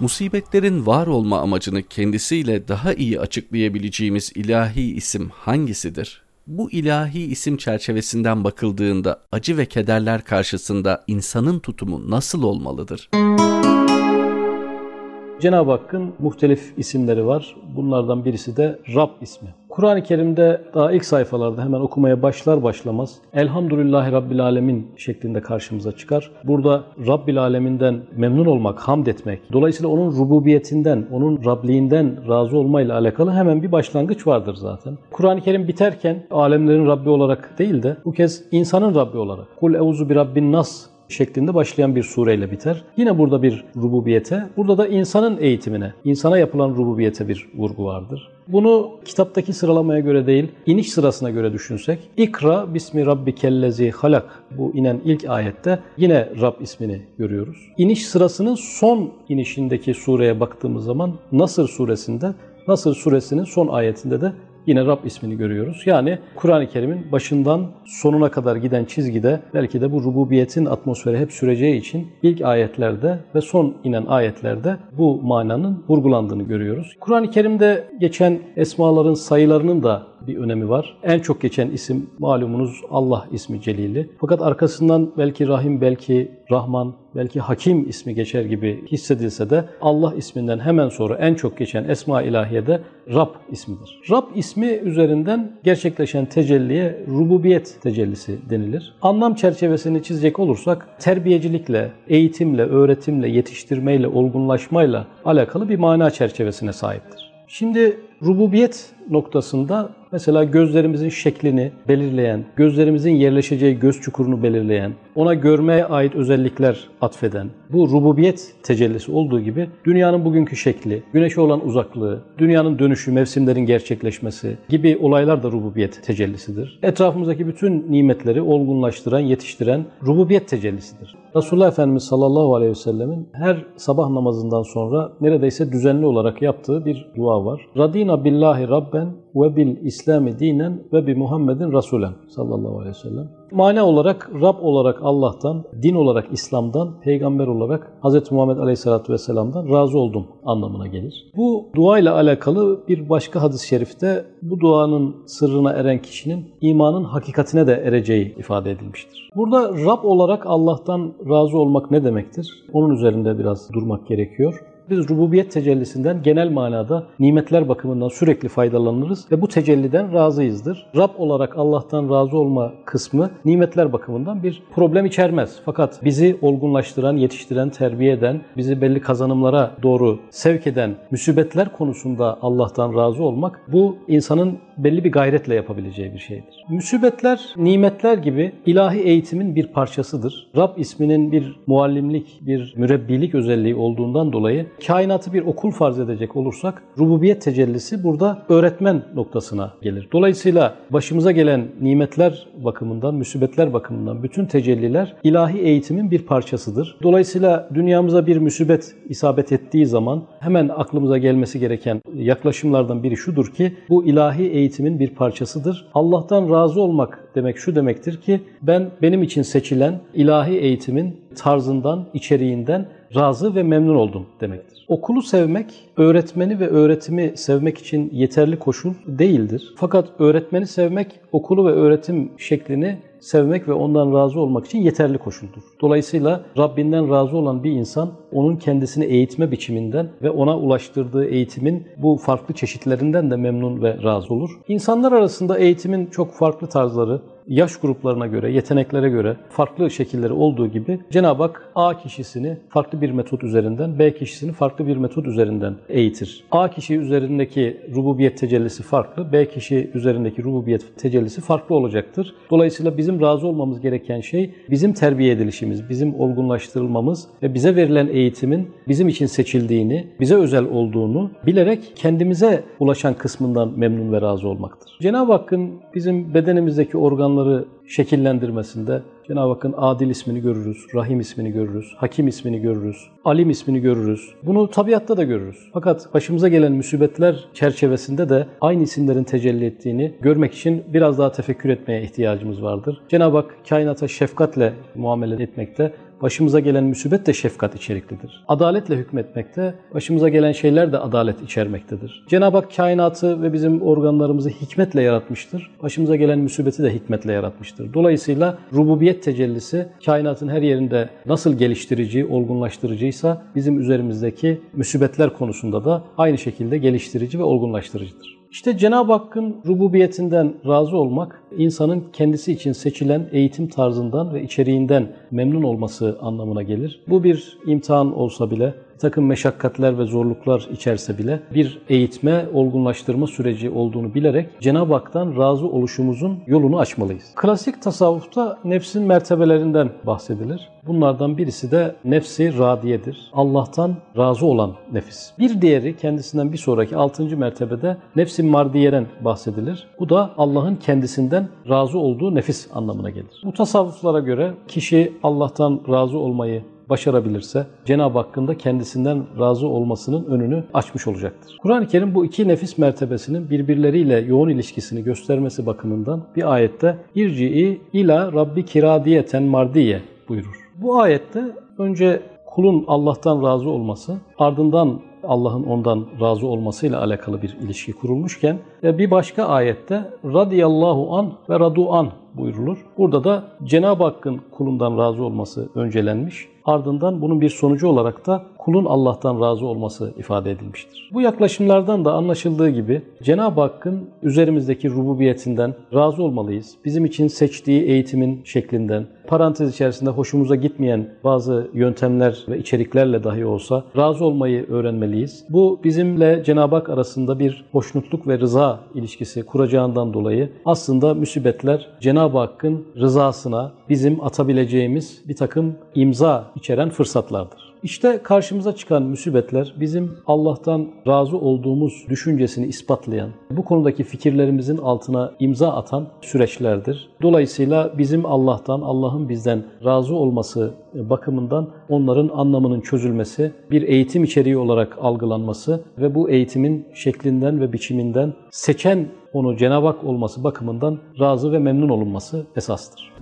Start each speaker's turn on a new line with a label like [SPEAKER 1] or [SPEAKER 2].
[SPEAKER 1] Musibetlerin var olma amacını kendisiyle daha iyi açıklayabileceğimiz ilahi isim hangisidir? Bu ilahi isim çerçevesinden bakıldığında acı ve kederler karşısında insanın tutumu nasıl olmalıdır?
[SPEAKER 2] Cenab-ı Hakk'ın muhtelif isimleri var. Bunlardan birisi de Rab ismi. Kur'an-ı Kerim'de daha ilk sayfalarda hemen okumaya başlar başlamaz Elhamdülillahi Rabbil Alemin şeklinde karşımıza çıkar. Burada Rabbil Aleminden memnun olmak, hamd etmek, dolayısıyla onun rububiyetinden, onun Rabliğinden razı olmayla alakalı hemen bir başlangıç vardır zaten. Kur'an-ı Kerim biterken alemlerin Rabbi olarak değil de bu kez insanın Rabbi olarak Kul euzu bi Rabbin nas şeklinde başlayan bir sureyle biter. Yine burada bir rububiyete, burada da insanın eğitimine, insana yapılan rububiyete bir vurgu vardır. Bunu kitaptaki sıralamaya göre değil, iniş sırasına göre düşünsek, İkra bismi rabbikellezi halak bu inen ilk ayette yine Rab ismini görüyoruz. İniş sırasının son inişindeki sureye baktığımız zaman Nasır suresinde, Nasır suresinin son ayetinde de yine Rab ismini görüyoruz. Yani Kur'an-ı Kerim'in başından sonuna kadar giden çizgide belki de bu rububiyetin atmosferi hep süreceği için ilk ayetlerde ve son inen ayetlerde bu mananın vurgulandığını görüyoruz. Kur'an-ı Kerim'de geçen esmaların sayılarının da bir önemi var. En çok geçen isim malumunuz Allah ismi Celili. Fakat arkasından belki Rahim, belki Rahman, belki Hakim ismi geçer gibi hissedilse de Allah isminden hemen sonra en çok geçen Esma ilahiyede Rab ismidir. Rab ismi üzerinden gerçekleşen tecelliye rububiyet tecellisi denilir. Anlam çerçevesini çizecek olursak terbiyecilikle, eğitimle, öğretimle, yetiştirmeyle, olgunlaşmayla alakalı bir mana çerçevesine sahiptir. Şimdi rububiyet noktasında mesela gözlerimizin şeklini belirleyen, gözlerimizin yerleşeceği göz çukurunu belirleyen, ona görmeye ait özellikler atfeden, bu rububiyet tecellisi olduğu gibi dünyanın bugünkü şekli, güneşe olan uzaklığı, dünyanın dönüşü, mevsimlerin gerçekleşmesi gibi olaylar da rububiyet tecellisidir. Etrafımızdaki bütün nimetleri olgunlaştıran, yetiştiren rububiyet tecellisidir. Resulullah Efendimiz sallallahu aleyhi ve sellemin her sabah namazından sonra neredeyse düzenli olarak yaptığı bir dua var. Radina billahi rabben ve bil İslami dinen ve bi Muhammedin Rasulen sallallahu aleyhi ve sellem. Mana olarak Rab olarak Allah'tan, din olarak İslam'dan, peygamber olarak Hz. Muhammed Aleyhisselatü Vesselam'dan razı oldum anlamına gelir. Bu dua ile alakalı bir başka hadis-i şerifte bu duanın sırrına eren kişinin imanın hakikatine de ereceği ifade edilmiştir. Burada Rab olarak Allah'tan razı olmak ne demektir? Onun üzerinde biraz durmak gerekiyor. Biz rububiyet tecellisinden genel manada nimetler bakımından sürekli faydalanırız ve bu tecelliden razıyızdır. Rab olarak Allah'tan razı olma kısmı nimetler bakımından bir problem içermez. Fakat bizi olgunlaştıran, yetiştiren, terbiye eden, bizi belli kazanımlara doğru sevk eden müsibetler konusunda Allah'tan razı olmak bu insanın belli bir gayretle yapabileceği bir şeydir. Müsibetler, nimetler gibi ilahi eğitimin bir parçasıdır. Rab isminin bir muallimlik, bir mürebbilik özelliği olduğundan dolayı kainatı bir okul farz edecek olursak rububiyet tecellisi burada öğretmen noktasına gelir. Dolayısıyla başımıza gelen nimetler bakımından, müsibetler bakımından bütün tecelliler ilahi eğitimin bir parçasıdır. Dolayısıyla dünyamıza bir müsibet isabet ettiği zaman hemen aklımıza gelmesi gereken yaklaşımlardan biri şudur ki bu ilahi eğitimin bir parçasıdır. Allah'tan razı olmak demek şu demektir ki ben benim için seçilen ilahi eğitimin tarzından, içeriğinden razı ve memnun oldum demektir. Okulu sevmek, öğretmeni ve öğretimi sevmek için yeterli koşul değildir. Fakat öğretmeni sevmek, okulu ve öğretim şeklini sevmek ve ondan razı olmak için yeterli koşuldur. Dolayısıyla Rabbinden razı olan bir insan onun kendisini eğitme biçiminden ve ona ulaştırdığı eğitimin bu farklı çeşitlerinden de memnun ve razı olur. İnsanlar arasında eğitimin çok farklı tarzları, yaş gruplarına göre, yeteneklere göre farklı şekilleri olduğu gibi Cenab-ı Hak A kişisini farklı bir metot üzerinden, B kişisini farklı bir metot üzerinden eğitir. A kişi üzerindeki rububiyet tecellisi farklı, B kişi üzerindeki rububiyet tecellisi farklı olacaktır. Dolayısıyla bizim razı olmamız gereken şey bizim terbiye edilişimiz, bizim olgunlaştırılmamız ve bize verilen eğitimin bizim için seçildiğini, bize özel olduğunu bilerek kendimize ulaşan kısmından memnun ve razı olmaktır. Cenab-ı Hakk'ın bizim bedenimizdeki organları şekillendirmesinde Cenab-ı Hakk'ın Adil ismini görürüz, Rahim ismini görürüz, Hakim ismini görürüz, Alim ismini görürüz. Bunu tabiatta da görürüz. Fakat başımıza gelen musibetler çerçevesinde de aynı isimlerin tecelli ettiğini görmek için biraz daha tefekkür etmeye ihtiyacımız vardır. Cenab-ı Hak kainata şefkatle muamele etmekte başımıza gelen musibet de şefkat içeriklidir. Adaletle hükmetmekte, başımıza gelen şeyler de adalet içermektedir. Cenab-ı Hak kainatı ve bizim organlarımızı hikmetle yaratmıştır. Başımıza gelen musibeti de hikmetle yaratmıştır. Dolayısıyla rububiyet tecellisi kainatın her yerinde nasıl geliştirici, olgunlaştırıcıysa bizim üzerimizdeki musibetler konusunda da aynı şekilde geliştirici ve olgunlaştırıcıdır. İşte Cenab-ı Hakk'ın rububiyetinden razı olmak, insanın kendisi için seçilen eğitim tarzından ve içeriğinden memnun olması anlamına gelir. Bu bir imtihan olsa bile, takım meşakkatler ve zorluklar içerse bile bir eğitme, olgunlaştırma süreci olduğunu bilerek Cenab-ı Hak'tan razı oluşumuzun yolunu açmalıyız. Klasik tasavvufta nefsin mertebelerinden bahsedilir. Bunlardan birisi de nefsi radiyedir. Allah'tan razı olan nefis. Bir diğeri kendisinden bir sonraki altıncı mertebede nefsi mardiyeden bahsedilir. Bu da Allah'ın kendisinden razı olduğu nefis anlamına gelir. Bu tasavvuflara göre kişi Allah'tan razı olmayı başarabilirse Cenab-ı Hakk'ın da kendisinden razı olmasının önünü açmış olacaktır. Kur'an-ı Kerim bu iki nefis mertebesinin birbirleriyle yoğun ilişkisini göstermesi bakımından bir ayette irci'i ila rabbi kiradiyeten mardiye buyurur. Bu ayette önce kulun Allah'tan razı olması, ardından Allah'ın ondan razı olmasıyla alakalı bir ilişki kurulmuşken bir başka ayette radiyallahu an ve radu an buyurulur. Burada da Cenab-ı Hakk'ın kulundan razı olması öncelenmiş. Ardından bunun bir sonucu olarak da kulun Allah'tan razı olması ifade edilmiştir. Bu yaklaşımlardan da anlaşıldığı gibi Cenab-ı Hakk'ın üzerimizdeki rububiyetinden razı olmalıyız. Bizim için seçtiği eğitimin şeklinden, parantez içerisinde hoşumuza gitmeyen bazı yöntemler ve içeriklerle dahi olsa razı olmayı öğrenmeliyiz. Bu bizimle Cenab-ı Hak arasında bir hoşnutluk ve rıza ilişkisi kuracağından dolayı aslında müsibetler Cenab-ı Hakk'ın rızasına bizim atabileceğimiz bir takım imza içeren fırsatlardır. İşte karşımıza çıkan musibetler bizim Allah'tan razı olduğumuz düşüncesini ispatlayan, bu konudaki fikirlerimizin altına imza atan süreçlerdir. Dolayısıyla bizim Allah'tan, Allah'ın bizden razı olması bakımından onların anlamının çözülmesi, bir eğitim içeriği olarak algılanması ve bu eğitimin şeklinden ve biçiminden seçen onu Cenab-ı Hak olması bakımından razı ve memnun olunması esastır.